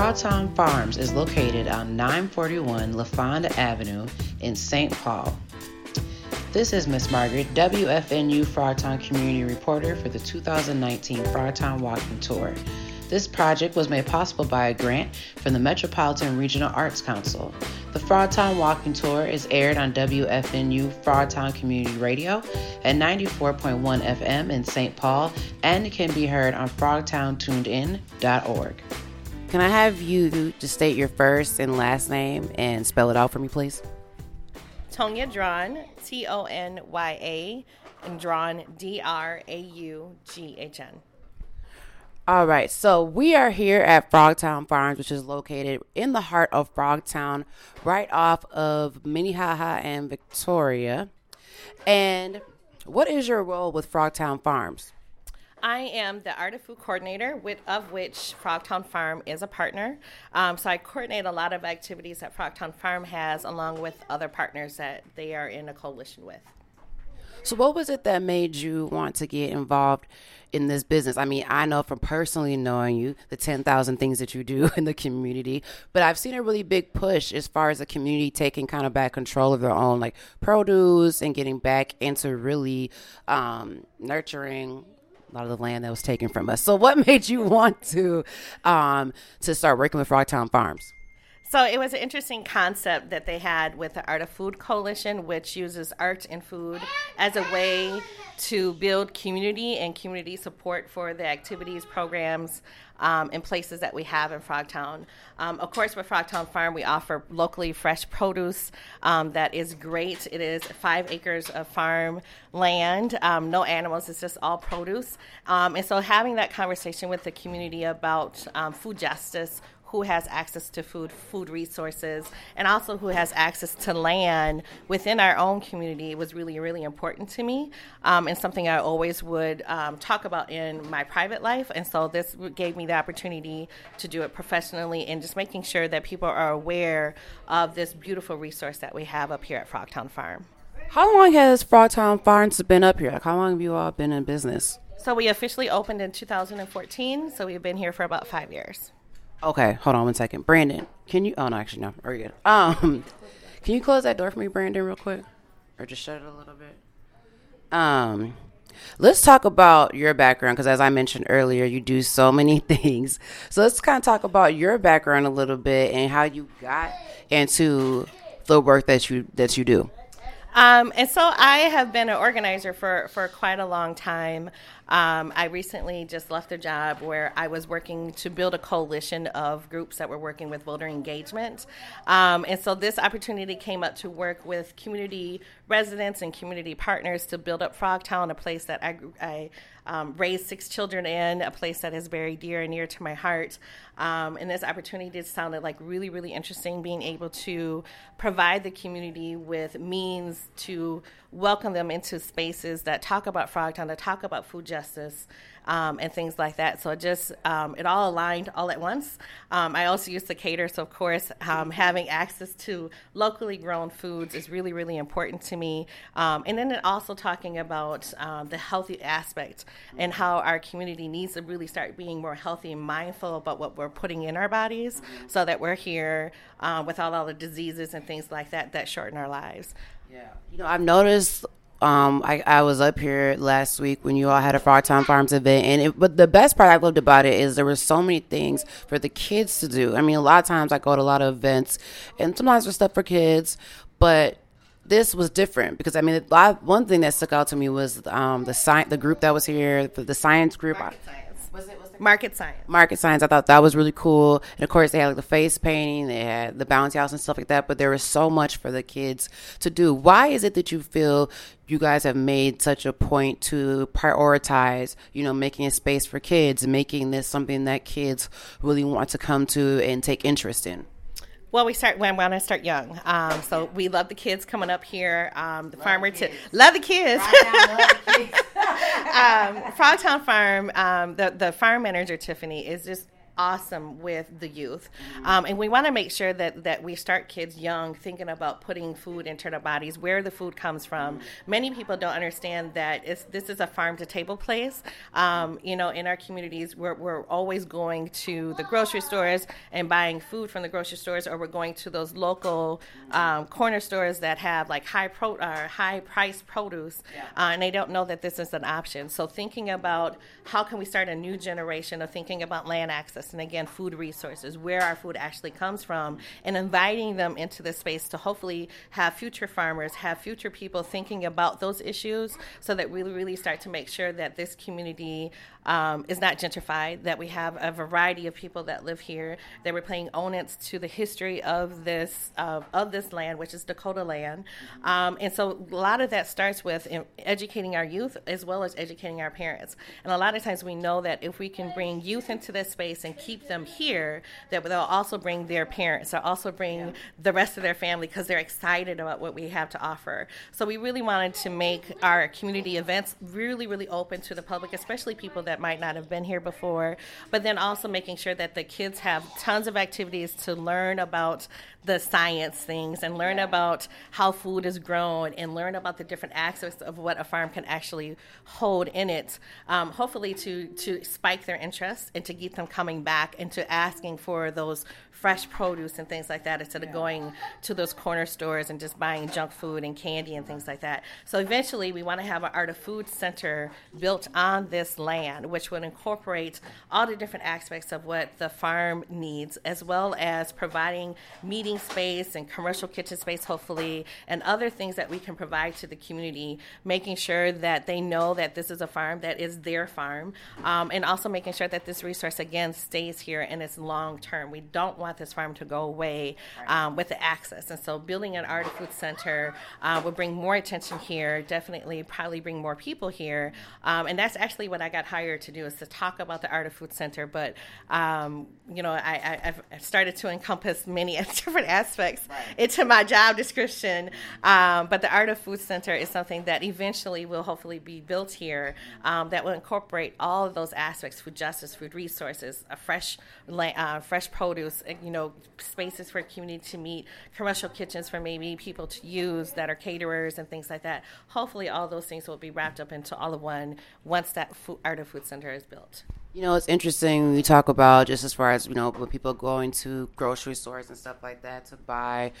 Frogtown Farms is located on 941 Lafond Avenue in St. Paul. This is Miss Margaret, WFNU Frogtown Community Reporter for the 2019 Frogtown Walking Tour. This project was made possible by a grant from the Metropolitan Regional Arts Council. The Frogtown Walking Tour is aired on WFNU Frogtown Community Radio at 94.1 FM in St. Paul and can be heard on frogtowntunedin.org. Can I have you just state your first and last name and spell it out for me, please? Tonya Draughn, T O N Y A, and Draughn, D R A U G H N. All right, so we are here at Frogtown Farms, which is located in the heart of Frogtown, right off of Minnehaha and Victoria. And what is your role with Frogtown Farms? I am the art of food coordinator, with, of which Frogtown Farm is a partner. Um, so I coordinate a lot of activities that Frogtown Farm has, along with other partners that they are in a coalition with. So, what was it that made you want to get involved in this business? I mean, I know from personally knowing you the 10,000 things that you do in the community, but I've seen a really big push as far as the community taking kind of back control of their own like produce and getting back into really um, nurturing a lot of the land that was taken from us. So, what made you want to um, to start working with Frogtown Farms? So it was an interesting concept that they had with the Art of Food Coalition, which uses art and food as a way to build community and community support for the activities, programs, um, and places that we have in Frogtown. Um, of course, with Frogtown Farm, we offer locally fresh produce um, that is great. It is five acres of farm land, um, no animals, it's just all produce. Um, and so having that conversation with the community about um, food justice, who has access to food, food resources, and also who has access to land within our own community was really, really important to me, um, and something I always would um, talk about in my private life. And so this gave me the opportunity to do it professionally and just making sure that people are aware of this beautiful resource that we have up here at Frogtown Farm. How long has Frogtown Farms been up here? Like, how long have you all been in business? So we officially opened in 2014. So we've been here for about five years. Okay, hold on one second. Brandon, can you? Oh no, actually no. Are you good? Um, can you close that door for me, Brandon, real quick, or just shut it a little bit? Um, let's talk about your background because, as I mentioned earlier, you do so many things. So let's kind of talk about your background a little bit and how you got into the work that you that you do. Um, and so I have been an organizer for, for quite a long time. Um, I recently just left a job where I was working to build a coalition of groups that were working with voter engagement. Um, and so this opportunity came up to work with community residents and community partners to build up Frogtown, a place that I, I um, raised six children in, a place that is very dear and near to my heart. Um, and this opportunity sounded like really, really interesting, being able to provide the community with means to welcome them into spaces that talk about Frogtown, that talk about food justice, um, and things like that. So it just um, it all aligned all at once. Um, I also used to cater, so of course um, having access to locally grown foods is really really important to me. Um, and then also talking about um, the healthy aspect and how our community needs to really start being more healthy and mindful about what we're putting in our bodies, so that we're here uh, without all the diseases and things like that that shorten our lives. Yeah, you know I've noticed um, I, I was up here last week when you all had a Frogtown Farms event, and it, but the best part I loved about it is there were so many things for the kids to do. I mean, a lot of times I go to a lot of events, and sometimes there's stuff for kids, but this was different because I mean, one thing that stuck out to me was um, the science, the group that was here, the, the science group. Market science. Was it? Was Market science. Market science. I thought that was really cool. And of course, they had like the face painting, they had the bouncy house and stuff like that. But there was so much for the kids to do. Why is it that you feel you guys have made such a point to prioritize, you know, making a space for kids, making this something that kids really want to come to and take interest in? Well, we start when want to start young. Um, so we love the kids coming up here. Um, the love farmer to love the kids. um, Frogtown Farm. Um, the the farm manager Tiffany is just awesome with the youth. Um, and we want to make sure that, that we start kids young thinking about putting food into their bodies, where the food comes from. Many people don't understand that this is a farm to table place. Um, you know, in our communities, we're, we're always going to the grocery stores and buying food from the grocery stores, or we're going to those local um, corner stores that have like high pro or high price produce, uh, and they don't know that this is an option. So thinking about how can we start a new generation of thinking about land access and again food resources, where our food actually comes from, and inviting them into the space to hopefully have future farmers, have future people thinking about those issues, so that we really start to make sure that this community um, is not gentrified, that we have a variety of people that live here, that we're paying onus to the history of this uh, of this land, which is Dakota land. Um, and so a lot of that starts with educating our youth as well as educating our parents. And a lot of times we know that if we can bring youth into this space and keep them here, that they'll also bring their parents, they'll also bring the rest of their family because they're excited about what we have to offer. So we really wanted to make our community events really, really open to the public, especially people that might not have been here before, but then also making sure that the kids have tons of activities to learn about the science things and learn about how food is grown and learn about the different aspects of what a farm can actually hold in it. Um, hopefully, to to spike their interest and to get them coming back and to asking for those fresh produce and things like that instead of going to those corner stores and just buying junk food and candy and things like that. So eventually, we want to have an art of food center built on this land, which would incorporate all the different aspects of what the farm needs, as well as providing meeting space and commercial kitchen space, hopefully, and other things that we can provide to the community, making sure that they know that this is a farm that is their farm, um, and also making sure that this resource again stays here and it's long term. We don't want this farm to go away um, with the access. And so building an art of food center uh, will bring more attention here, definitely probably bring more people here. Um, and that's actually what I got hired to do is to talk about the art of food center. But, um, you know, I, have started to encompass many different aspects right. into my job description. Um, but the art of food center is something that eventually will hopefully be built here um, that will incorporate all of those aspects, food justice, food resources, a fresh, uh, fresh produce, you know, spaces for community to meet, commercial kitchens for maybe people to use that are caterers and things like that. Hopefully, all those things will be wrapped up into all of one once that food, Art of Food Center is built. You know, it's interesting we talk about just as far as, you know, when people going to grocery stores and stuff like that to buy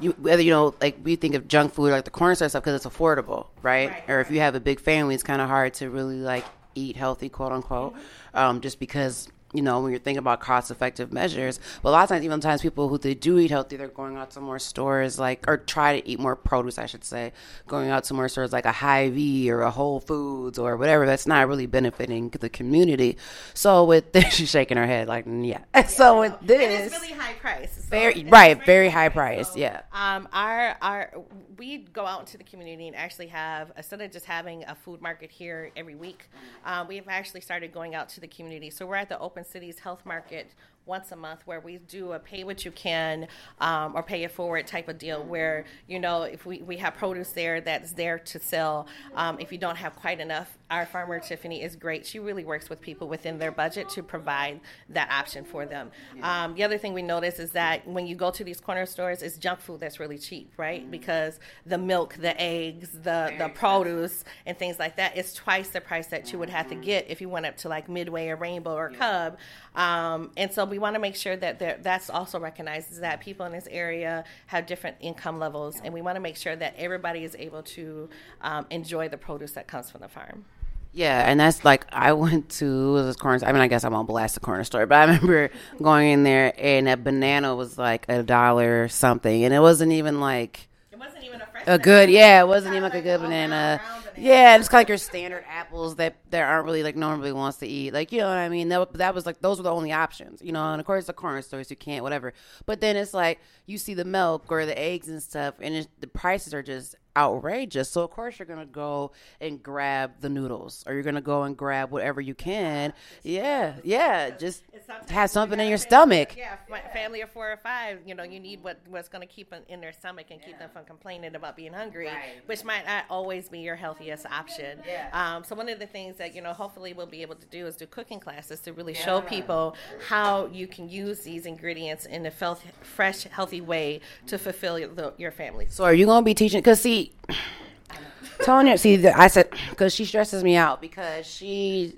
you whether you know like we think of junk food like the corner store stuff because it's affordable right? right? or if you have a big family it's kind of hard to really like eat healthy quote unquote mm-hmm. um, just because you know, when you're thinking about cost effective measures. But a lot of times, even times people who they do eat healthy, they're going out to more stores like, or try to eat more produce, I should say, going out to more stores like a Hy-Vee or a Whole Foods or whatever. That's not really benefiting the community. So with this, she's shaking her head like, yeah. yeah. So with this, it's really high price. So very right, very, very high price. So, yeah. Um, our our we go out into the community and actually have instead of just having a food market here every week, um, we've actually started going out to the community. So we're at the open Open Cities Health Market once a month where we do a pay what you can um, or pay it forward type of deal where you know if we, we have produce there that's there to sell um, if you don't have quite enough our farmer tiffany is great. She really works with people within their budget to provide that option for them. Um, the other thing we notice is that when you go to these corner stores it's junk food that's really cheap right? Mm-hmm. because the milk the eggs the, the produce and things like that is twice the price that you would have to get if you went up to like midway or rainbow or cub. Um, and so we we want to make sure that that's also recognized is that people in this area have different income levels, and we want to make sure that everybody is able to um, enjoy the produce that comes from the farm. Yeah, and that's like I went to this corner. I mean, I guess I won't blast the corner store, but I remember going in there and a banana was like a dollar something, and it wasn't even like it wasn't even a fresh a good. Yeah, it wasn't even like a good banana. Yeah, it's kind of like your standard apples that there aren't really like no one really wants to eat. Like you know what I mean? That that was like those were the only options, you know. And of course, the corner stores you can't whatever. But then it's like you see the milk or the eggs and stuff, and the prices are just outrageous. So of course you're gonna go and grab the noodles, or you're gonna go and grab whatever you can. Yeah, yeah, just have something in your stomach. Yeah, family of four or five, you know, you need what what's going to keep them in their stomach and keep them from complaining about being hungry, Right. which might not always be your healthiest option. Yeah. Um, so one of the things that you know, hopefully, we'll be able to do is do cooking classes to really show people how you can use these ingredients in a fresh, healthy way to fulfill your, the, your family's So are you gonna be teaching? Cause see, Tonya, see, the, I said, cause she stresses me out because she,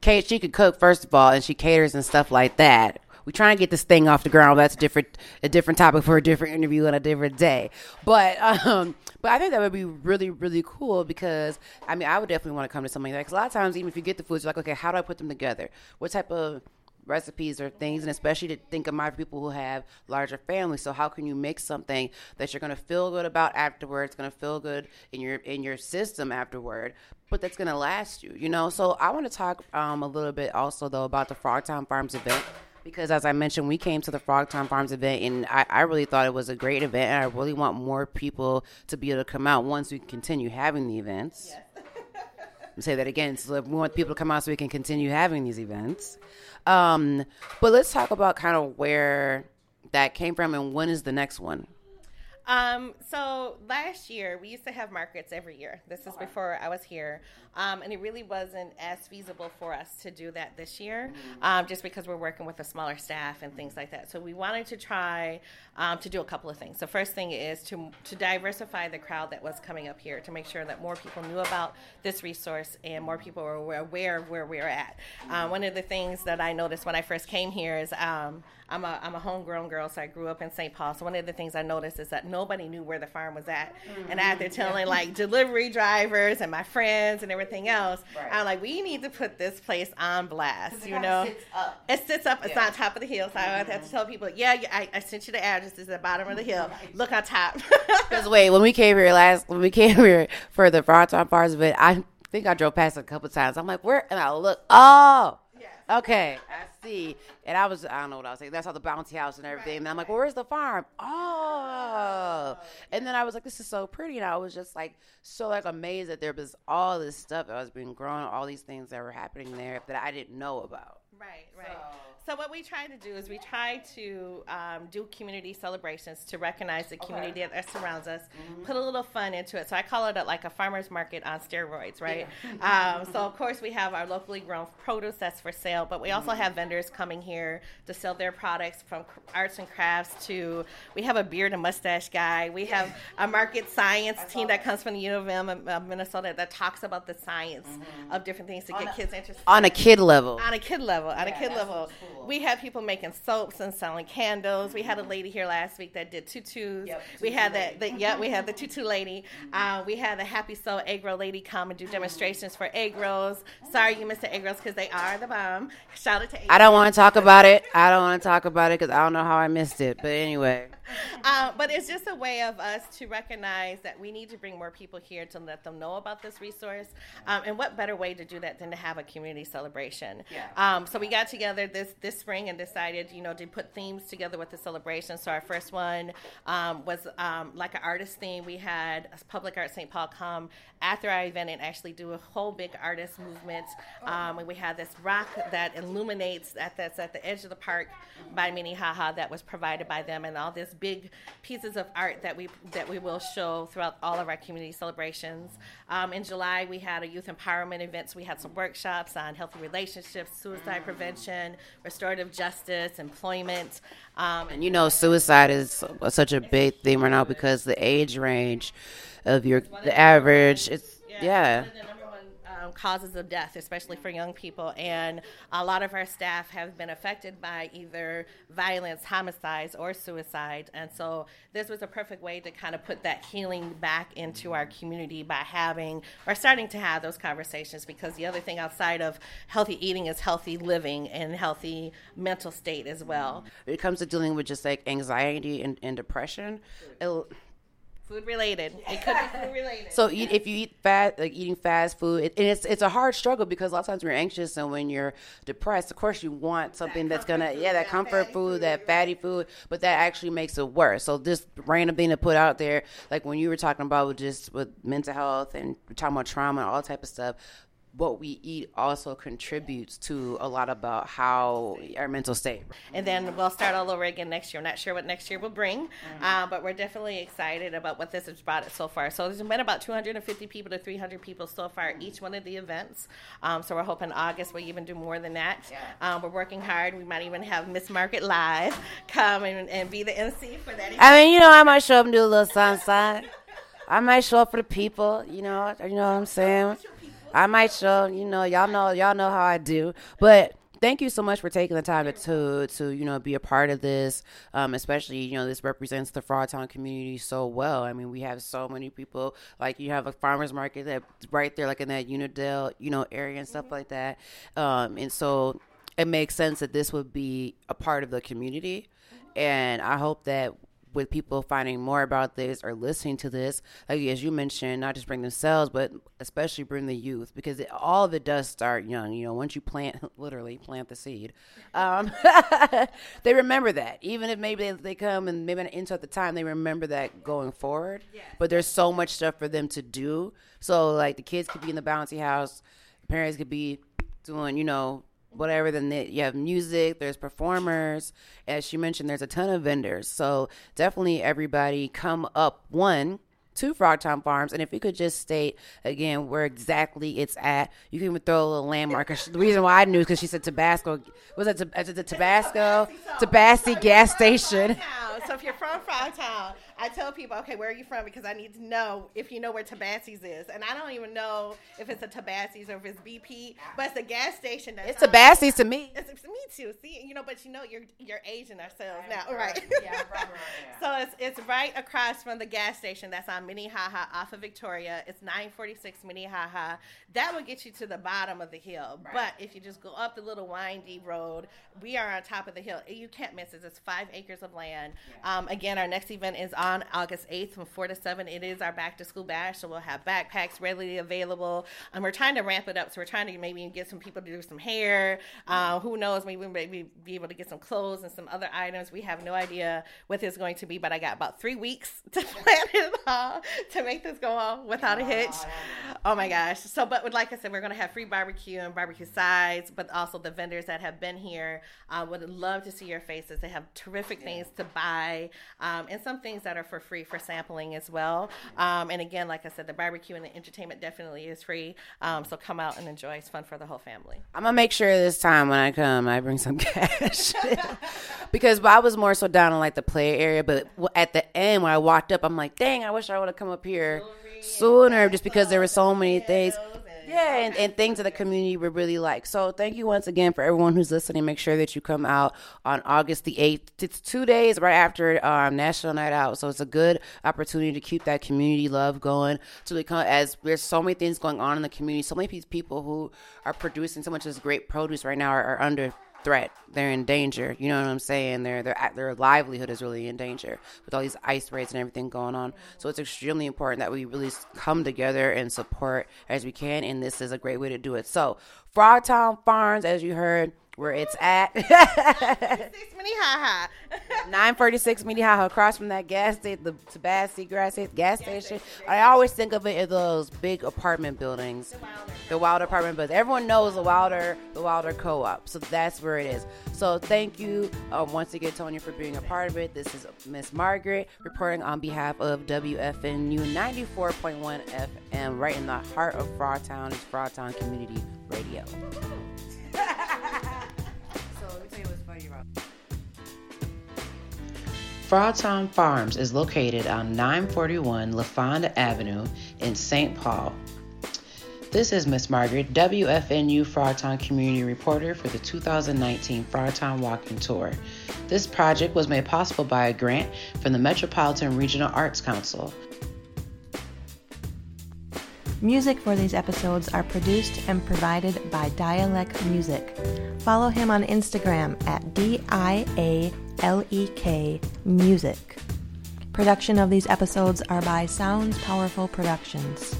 ca- she could cook first of all, and she caters and stuff like that. We try and get this thing off the ground. That's a different, a different topic for a different interview on a different day. But, um, but I think that would be really, really cool because I mean, I would definitely want to come to something like that. Because a lot of times, even if you get the foods, you're like, okay, how do I put them together? What type of recipes or things and especially to think of my people who have larger families. So how can you make something that you're going to feel good about afterwards going to feel good in your in your system afterward but that's going to last you you know? So i want to talk um, a little bit also though about the frogtown farms event because as I mentioned, we came to the Frogtown Farms event, and I, I really thought it was a great event, and I really want more people to be able to come out once we continue having the events. I'll say that again. So we want people to come out so we can continue having these events. Um, but let's talk about kind of where that came from and when is the next one. Um, so last year we used to have markets every year. This is before I was here. Um, and it really wasn't as feasible for us to do that this year, um, just because we're working with a smaller staff and things like that. So we wanted to try um, to do a couple of things. The first thing is to to diversify the crowd that was coming up here to make sure that more people knew about this resource and more people were aware of where we are at. Uh, one of the things that I noticed when I first came here is um, I'm a I'm a homegrown girl, so I grew up in St. Paul. So one of the things I noticed is that nobody knew where the farm was at, and I had to mm-hmm. telling like delivery drivers and my friends and everything else. Right. I'm like, we need to put this place on blast. You know, sits up. it sits up. It's Yeah. on top of the hill. So I have to mm-hmm. tell people, yeah, yeah I, I sent you the address. It's at the bottom of the hill. Look on top. Because wait, when we came here last, when we came here for the Frogtown Farms but I think I drove past a couple times. I'm like, where? And I look, oh. Okay, I see. And I was, I don't know what I was saying. That's all the bounty house and everything. Right, and I'm like, well, where's the farm? Oh. And then I was like, this is so pretty. And I was just like, so like amazed that there was all this stuff that was being grown, all these things that were happening there that I didn't know about. Right, right. So, what we try to do is we try to um, do community celebrations to recognize the community that surrounds us, put a little fun into it. So I call it a, like a farmer's market on steroids, right? um, so of course we have our locally grown produce that's for sale, but we also have vendors coming here to sell their products from arts and crafts to we have a beard and mustache guy. We have a market science team that comes from the U of M of of Minnesota that talks about the science of different things to get kids interested On a kid level. on a kid level. On a kid level, cool. we had people making soaps and selling candles. We had a lady here last week that did tutus. Yep, we tutu had lady. that. The, yeah, we had the tutu lady. Uh, we had the Happy Soul egg roll lady come and do demonstrations for egg rolls. Sorry you missed the egg rolls because they are the bomb. Shout out to. I don't want to talk about it. I don't want to talk about it because I don't know how I missed it. But anyway. Uh, but it's just a way of us to recognize that we need to bring more people here to let them know about this resource. Um, and what better way to do that than to have a community celebration? Yeah. Um, so we got together this this spring and decided, you know, to put themes together with the celebration. So our first one um, was um, like an artist theme. We had Public Art St. Paul come after our event and actually do a whole big artist movement. Um, and we had this rock that illuminates at that's at the edge of the park by Minnehaha that was provided by them, and all these big pieces of art that we that we will show throughout all of our community celebrations. Um, in July, we had a youth empowerment event. So we had some workshops on healthy relationships, suicide prevention, restorative justice, employment. Um, And you know, suicide is such a big thing right now because the age range of your the average. It's yeah. one of the number one um, causes of death, especially for young people. And a lot of our staff have been affected by either violence, homicides, or suicide. And so this was a perfect way to kind of put that healing back into our community by having or starting to have those conversations. Because the other thing outside of healthy eating is healthy living and healthy mental state as well. When it comes to dealing with just like anxiety and, and depression, it'll, Food related. It could be food related. so eat, if you eat fat, like eating fast food, it, and it's it's a hard struggle because a lot of times when you're anxious and when you're depressed, of course you want something that's gonna comfort yeah that that comfort food, food, that fatty food, but that actually makes it worse. So this random thing to put out there, like when you were talking about with just with mental health and talking about trauma and all type of stuff. What we eat also contributes to a lot about how our mental state. And then we'll start all over again next year. I'm not sure what next year will bring, Mm-hmm. uh, but we're definitely excited about what this has brought us so far. So there's been about 250 people to 300 people so far each one of the events. Um, so we're hoping August we'll even do more than that. Um, we're working hard. We might even have Miss Market Live come and, and be the MC for that. I mean, you know, I might show up and do a little sunshine. I might show up for the people, you know, you know what I'm saying? I might show, you know, y'all know y'all know how I do. But thank you so much for taking the time to to, to you know be a part of this. Um, especially, you know, this represents the Frogtown community so well. I mean, we have so many people like you have a farmers market that right there like in that Unidale, you know, area and stuff like that. Um, and so it makes sense that this would be a part of the community. And I hope that with people finding more about this or listening to this, like as you mentioned, not just bring themselves, but especially bring the youth because it, all of it does start young. You know, once you plant, literally plant the seed, um, they remember that. Even if maybe they, they come and maybe not into at the time, they remember that going forward. But there's so much stuff for them to do. So like the kids could be in the bouncy house, parents could be doing, you know, whatever then they, you have music there's performers as she mentioned there's a ton of vendors so definitely everybody come up one to Frogtown Farms, and if you could just state again where exactly it's at, you can even throw a little landmark. The reason why I knew is because she said Tabasco. Was it, it the Tabasco? Tabasco gas station. So if you're from Frogtown, I tell people, okay, where are you from? Because I need to know if you know where Tabasco's is. And I don't even know if it's a Tabasco's or if it's BP, but it's a gas station. That's It's Tabasco's to me. It's, it's me too. See, you know, but you know, you're you're Asian ourselves now, right? Yeah, right. so it's it's right across from the gas station that's on Minnehaha off of Victoria. It's 946 Minnehaha. That will get you to the bottom of the hill. But if you just go up the little windy road, we are on top of the hill. You can't miss it. It's five acres of land. Um, again, our next event is on August 8th from 4 to 7. It is our back to school bash, so we'll have backpacks readily available. And we're trying to ramp it up. So we're trying to maybe get some people to do some hair. Uh, who knows? Maybe we maybe be able to get some clothes and some other items. We have no idea what it's going to be, but I got about three weeks to plan it all to make this go on without a hitch. Oh my gosh. So, but like I said, we're going to have free barbecue and barbecue sides, but also the vendors that have been here uh, would love to see your faces. They have terrific things to buy um, and some things that are for free for sampling as well. Um, and again, like I said, the barbecue and the entertainment definitely is free. Um, so come out and enjoy. It's fun for the whole family. I'm gonna make sure this time when I come, I bring some cash because I was more so down in like the play area. But at the end, when I walked up, I'm like, dang, I wish I would have come up here sooner, just because there were so many things. Yeah, and, and things that the community would really like. So thank you once again for everyone who's listening. Make sure that you come out on August the 8th. It's two days right after um, National Night Out. So it's a good opportunity to keep that community love going. To become, as there's so many things going on in the community, so many people who are producing so much of this great produce right now are, are under threat. They're in danger. You know what I'm saying? Their their their livelihood is really in danger with all these ice raids and everything going on. So it's extremely important that we really come together and support as we can. And this is a great way to do it. So Frogtown Farms, as you heard, where it's at. Six Minnehaha. 946 Minnehaha, across from that gas station, the Tabasco gas gas station. I always think of it as those big apartment buildings, the Wilder apartment buildings. Everyone knows the Wilder, the Wilder Co-op, so that's where it is. So thank you um, once again, Tonya, for being a part of it. This is Miss Margaret reporting on behalf of WFNU 94.1 FM, right in the heart of Frogtown. It's Frogtown Community Radio. Frogtown Farms is located on 941 Lafond Avenue in St. Paul. This is Miss Margaret, WFNU Frogtown Community Reporter for the 2019 Frogtown Walking Tour. This project was made possible by a grant from the Metropolitan Regional Arts Council. Music for these episodes are produced and provided by Dialek Music. Follow him on Instagram at D I A L E K Music. Production of these episodes are by Sounds Powerful Productions.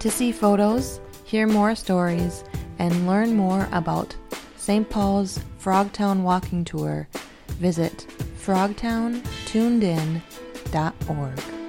To see photos, hear more stories, and learn more about St. Paul's Frogtown Walking Tour, visit frogtowntunedin.org.